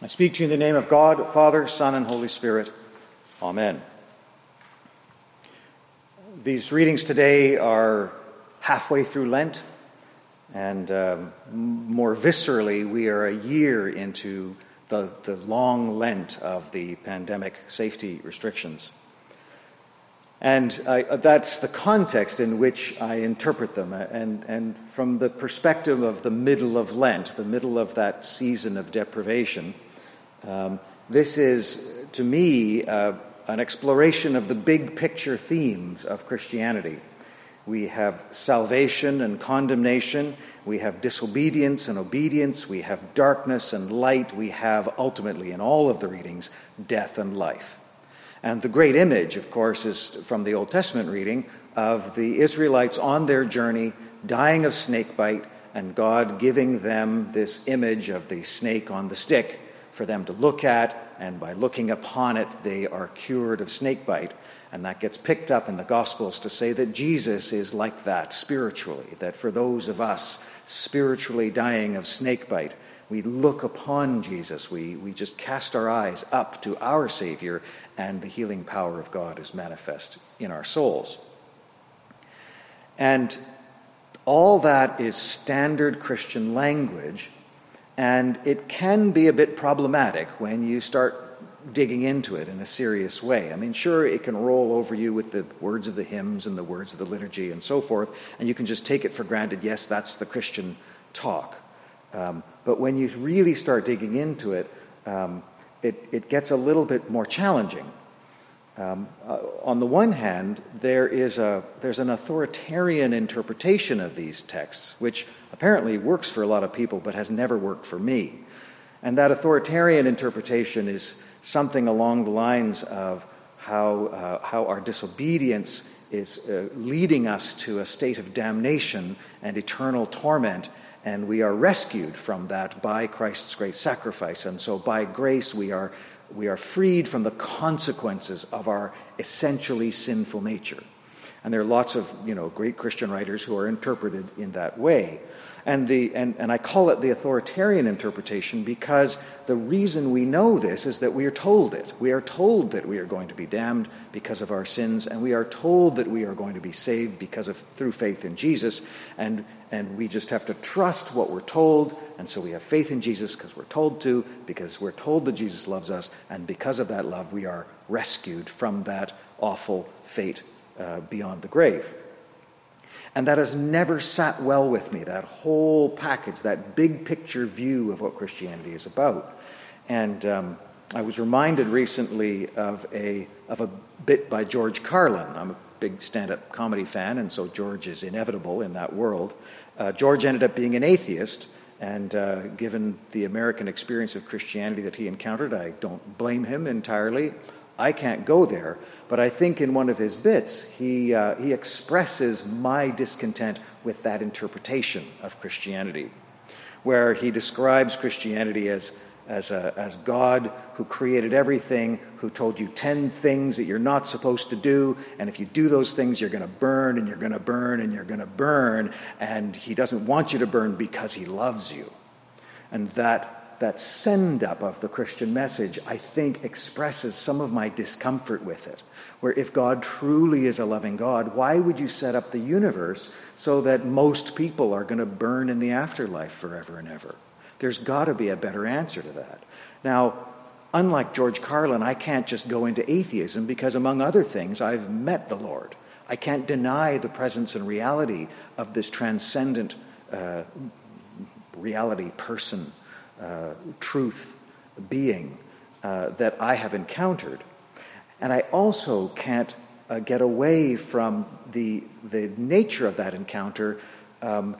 I speak to you in the name of God, Father, Son, and Holy Spirit. Amen. These readings today are halfway through Lent, and um, more viscerally, we are a year into the, the long Lent of the pandemic safety restrictions. And I, that's the context in which I interpret them. And, and from the perspective of the middle of Lent, the middle of that season of deprivation, um, this is, to me, uh, an exploration of the big picture themes of Christianity. We have salvation and condemnation. We have disobedience and obedience. We have darkness and light. We have, ultimately, in all of the readings, death and life. And the great image, of course, is from the Old Testament reading of the Israelites on their journey, dying of snakebite, and God giving them this image of the snake on the stick for them to look at, and by looking upon it, they are cured of snakebite. And that gets picked up in the Gospels to say that Jesus is like that spiritually, that for those of us spiritually dying of snakebite, we look upon Jesus. We, we just cast our eyes up to our Savior, and the healing power of God is manifest in our souls. And all that is standard Christian language and it can be a bit problematic when you start digging into it in a serious way. I mean, sure, it can roll over you with the words of the hymns and the words of the liturgy and so forth, and you can just take it for granted, yes, that's the Christian talk. Um, but when you really start digging into it, um, it, it, gets a little bit more challenging. Um, uh, on the one hand, there is a, there's an authoritarian interpretation of these texts, which apparently works for a lot of people but has never worked for me. And that authoritarian interpretation is something along the lines of how, uh, how our disobedience is uh, leading us to a state of damnation and eternal torment, and we are rescued from that by Christ's great sacrifice. And so, by grace, we are, we are freed from the consequences of our essentially sinful nature. And there are lots of you know, great Christian writers who are interpreted in that way. And, the, and, and I call it the authoritarian interpretation because the reason we know this is that we are told it. We are told that we are going to be damned because of our sins, and we are told that we are going to be saved because of through faith in Jesus. And, and we just have to trust what we're told, and so we have faith in Jesus because we're told to, because we're told that Jesus loves us, and because of that love, we are rescued from that awful fate uh, beyond the grave. And that has never sat well with me, that whole package, that big picture view of what Christianity is about. And um, I was reminded recently of a, of a bit by George Carlin. I'm a big stand up comedy fan, and so George is inevitable in that world. Uh, George ended up being an atheist, and uh, given the American experience of Christianity that he encountered, I don't blame him entirely. I can't go there. But I think in one of his bits, he, uh, he expresses my discontent with that interpretation of Christianity, where he describes Christianity as, as, a, as God who created everything, who told you 10 things that you're not supposed to do, and if you do those things, you're going to burn, and you're going to burn, and you're going to burn, and he doesn't want you to burn because he loves you. And that that send up of the Christian message, I think, expresses some of my discomfort with it. Where if God truly is a loving God, why would you set up the universe so that most people are going to burn in the afterlife forever and ever? There's got to be a better answer to that. Now, unlike George Carlin, I can't just go into atheism because, among other things, I've met the Lord. I can't deny the presence and reality of this transcendent uh, reality person uh, truth being uh, that I have encountered. And I also can't uh, get away from the, the nature of that encounter um,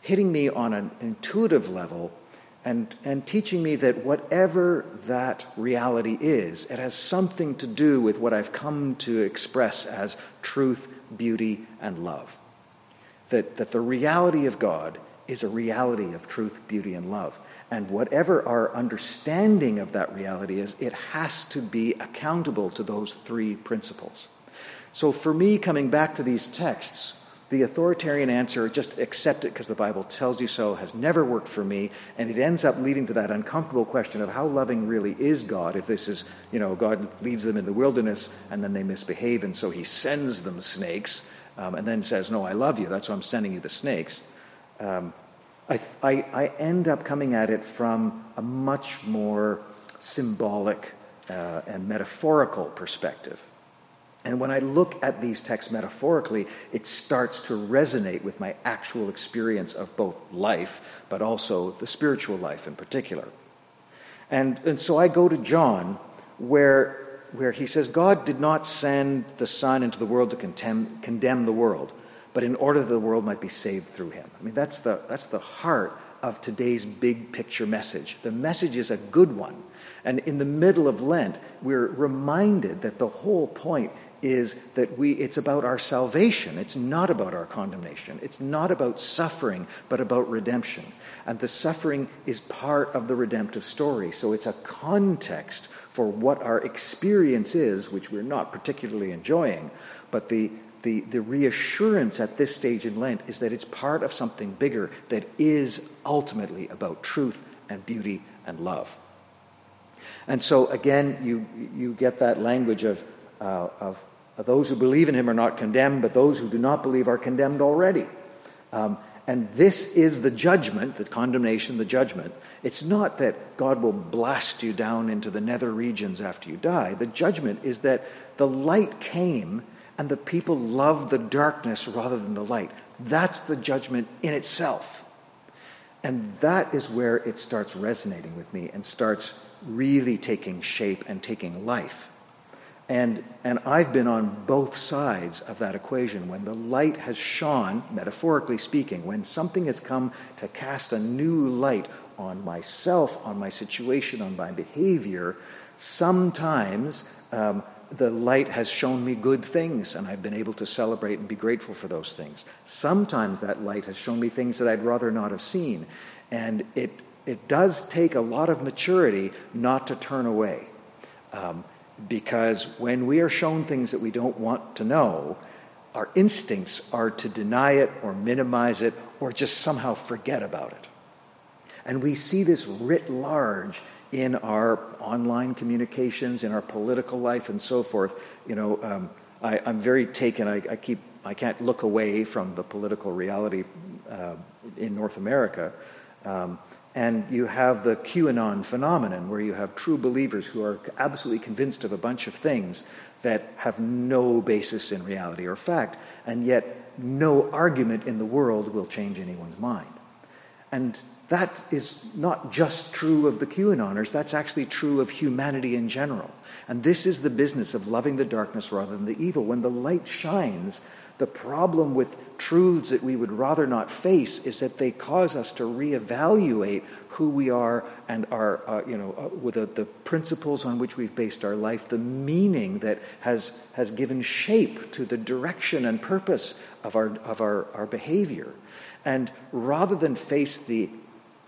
hitting me on an intuitive level and, and teaching me that whatever that reality is, it has something to do with what I've come to express as truth, beauty, and love. That, that the reality of God is a reality of truth, beauty, and love. And whatever our understanding of that reality is, it has to be accountable to those three principles. So for me, coming back to these texts, the authoritarian answer, just accept it because the Bible tells you so, has never worked for me. And it ends up leading to that uncomfortable question of how loving really is God if this is, you know, God leads them in the wilderness and then they misbehave and so he sends them snakes um, and then says, No, I love you. That's why I'm sending you the snakes. Um, I, I, I, end up coming at it from a much more symbolic uh, and metaphorical perspective. And when I look at these texts metaphorically, it starts to resonate with my actual experience of both life, but also the spiritual life in particular. And, and so I go to John, where, where he says, God did not send the Son into the world to condemn, condemn the world, but in order that the world might be saved through him. I mean, that's the, that's the heart of today's big picture message. The message is a good one. And in the middle of Lent, we're reminded that the whole point is that we it's about our salvation it's not about our condemnation it's not about suffering but about redemption and the suffering is part of the redemptive story so it's a context for what our experience is which we're not particularly enjoying but the the, the reassurance at this stage in Lent is that it's part of something bigger that is ultimately about truth and beauty and love. And so, again, you, you get that language of, uh, of those who believe in him are not condemned, but those who do not believe are condemned already. Um, and this is the judgment, the condemnation, the judgment. It's not that God will blast you down into the nether regions after you die. The judgment is that the light came and the people love the darkness rather than the light. That's the judgment in itself. And that is where it starts resonating with me and starts really taking shape and taking life. And, and I've been on both sides of that equation. When the light has shone, metaphorically speaking, when something has come to cast a new light on myself, on my situation, on my behavior, sometimes um, the light has shown me good things, and I've been able to celebrate and be grateful for those things. Sometimes that light has shown me things that I'd rather not have seen. And it, it does take a lot of maturity not to turn away. Um, because when we are shown things that we don't want to know, our instincts are to deny it or minimize it or just somehow forget about it. And we see this writ large in our online communications, in our political life, and so forth. You know, um, I, am very taken. I, I, keep. I can't look away from the political reality uh, in North America. Um, and you have the QAnon phenomenon, where you have true believers who are absolutely convinced of a bunch of things that have no basis in reality or fact, and yet no argument in the world will change anyone's mind. And that is not just true of the QAnoners, that's actually true of humanity in general. And this is the business of loving the darkness rather than the evil. When the light shines, the problem with truths that we would rather not face is that they cause us to reevaluate who we are and our, uh, you know, uh, with the, the principles on which we've based our life, the meaning that has, has given shape to the direction and purpose of our, of our, our behavior. And rather than face the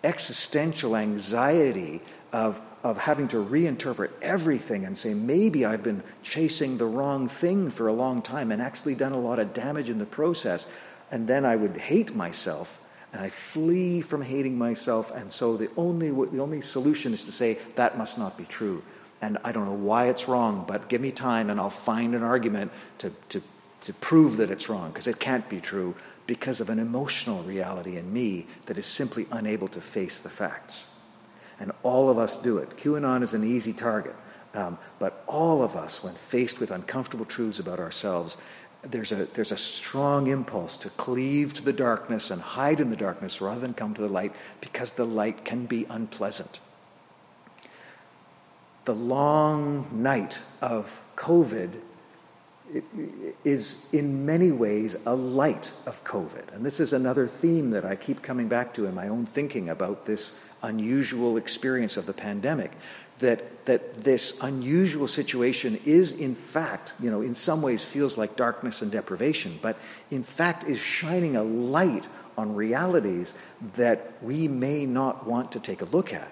existential anxiety of of having to reinterpret everything and say, maybe I've been chasing the wrong thing for a long time and actually done a lot of damage in the process. And then I would hate myself and I flee from hating myself. And so the only, the only solution is to say, that must not be true. And I don't know why it's wrong, but give me time and I'll find an argument to, to, to prove that it's wrong, because it can't be true because of an emotional reality in me that is simply unable to face the facts. And all of us do it. QAnon is an easy target. Um, but all of us, when faced with uncomfortable truths about ourselves, there's a, there's a strong impulse to cleave to the darkness and hide in the darkness rather than come to the light because the light can be unpleasant. The long night of COVID is in many ways a light of COVID. And this is another theme that I keep coming back to in my own thinking about this unusual experience of the pandemic that, that this unusual situation is in fact, you know, in some ways feels like darkness and deprivation, but in fact is shining a light on realities that we may not want to take a look at.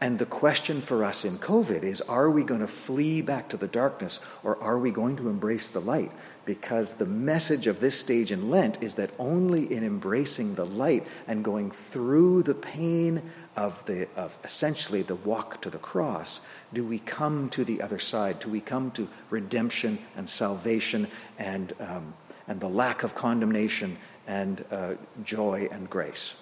And the question for us in COVID is are we going to flee back to the darkness or are we going to embrace the light? Because the message of this stage in Lent is that only in embracing the light and going through the pain of, the, of essentially the walk to the cross do we come to the other side, do we come to redemption and salvation and, um, and the lack of condemnation and uh, joy and grace.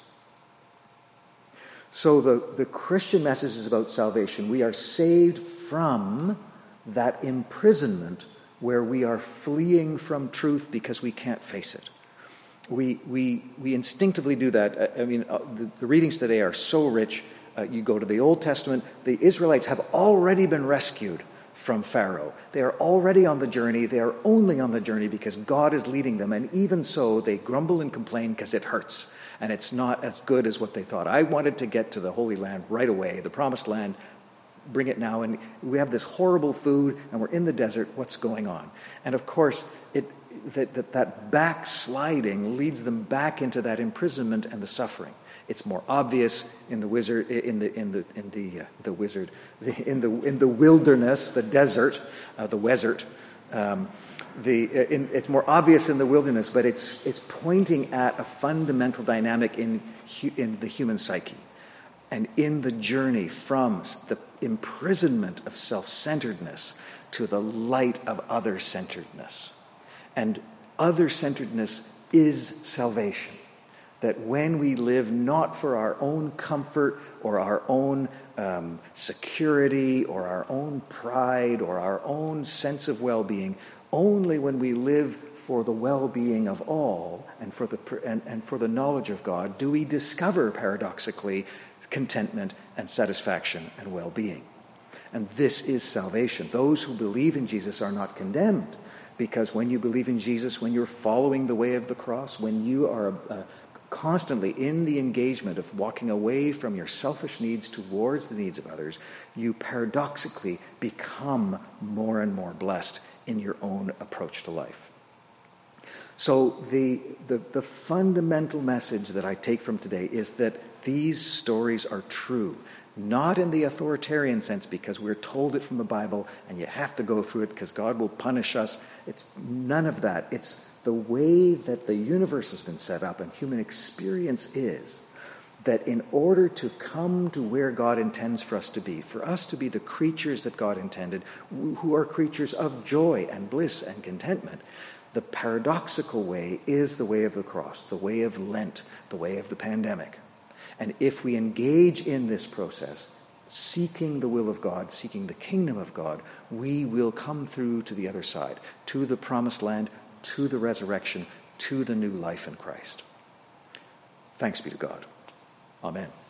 So the, the Christian message is about salvation. We are saved from that imprisonment where we are fleeing from truth because we can't face it. We, we, we instinctively do that. I, mean, uh, the, the, readings today are so rich. Uh, you go to the Old Testament, the Israelites have already been rescued from Pharaoh. They are already on the journey. They are only on the journey because God is leading them. And even so, they grumble and complain because it hurts and it's not as good as what they thought. I wanted to get to the Holy Land right away, the Promised Land, bring it now, and we have this horrible food, and we're in the desert. What's going on? And of course, it, that, that, that backsliding leads them back into that imprisonment and the suffering. It's more obvious in the wizard, in the in the in the uh, the wizard, the, in the in the wilderness, the desert, uh, the desert. Um, the, uh, in, it's more obvious in the wilderness, but it's, it's pointing at a fundamental dynamic in, in the human psyche and in the journey from the imprisonment of self centeredness to the light of other centeredness. And other centeredness is salvation. That when we live not for our own comfort or our own um, security or our own pride or our own sense of well being, only when we live for the well being of all and for, the, and, and for the knowledge of God do we discover, paradoxically, contentment and satisfaction and well being. And this is salvation. Those who believe in Jesus are not condemned because when you believe in Jesus, when you're following the way of the cross, when you are uh, constantly in the engagement of walking away from your selfish needs towards the needs of others, you paradoxically become more and more blessed in your own approach to life. So, the, the, the, fundamental message that I take from today is that these stories are true, not in the authoritarian sense because we're told it from the Bible and you have to go through it because God will punish us. It's none of that. It's the way that the universe has been set up and human experience is that in order to come to where God intends for us to be, for us to be the creatures that God intended, who are creatures of joy and bliss and contentment, the paradoxical way is the way of the cross, the way of Lent, the way of the pandemic. And if we engage in this process, seeking the will of God, seeking the kingdom of God, we will come through to the other side, to the promised land, to the resurrection, to the new life in Christ. Thanks be to God. Amen.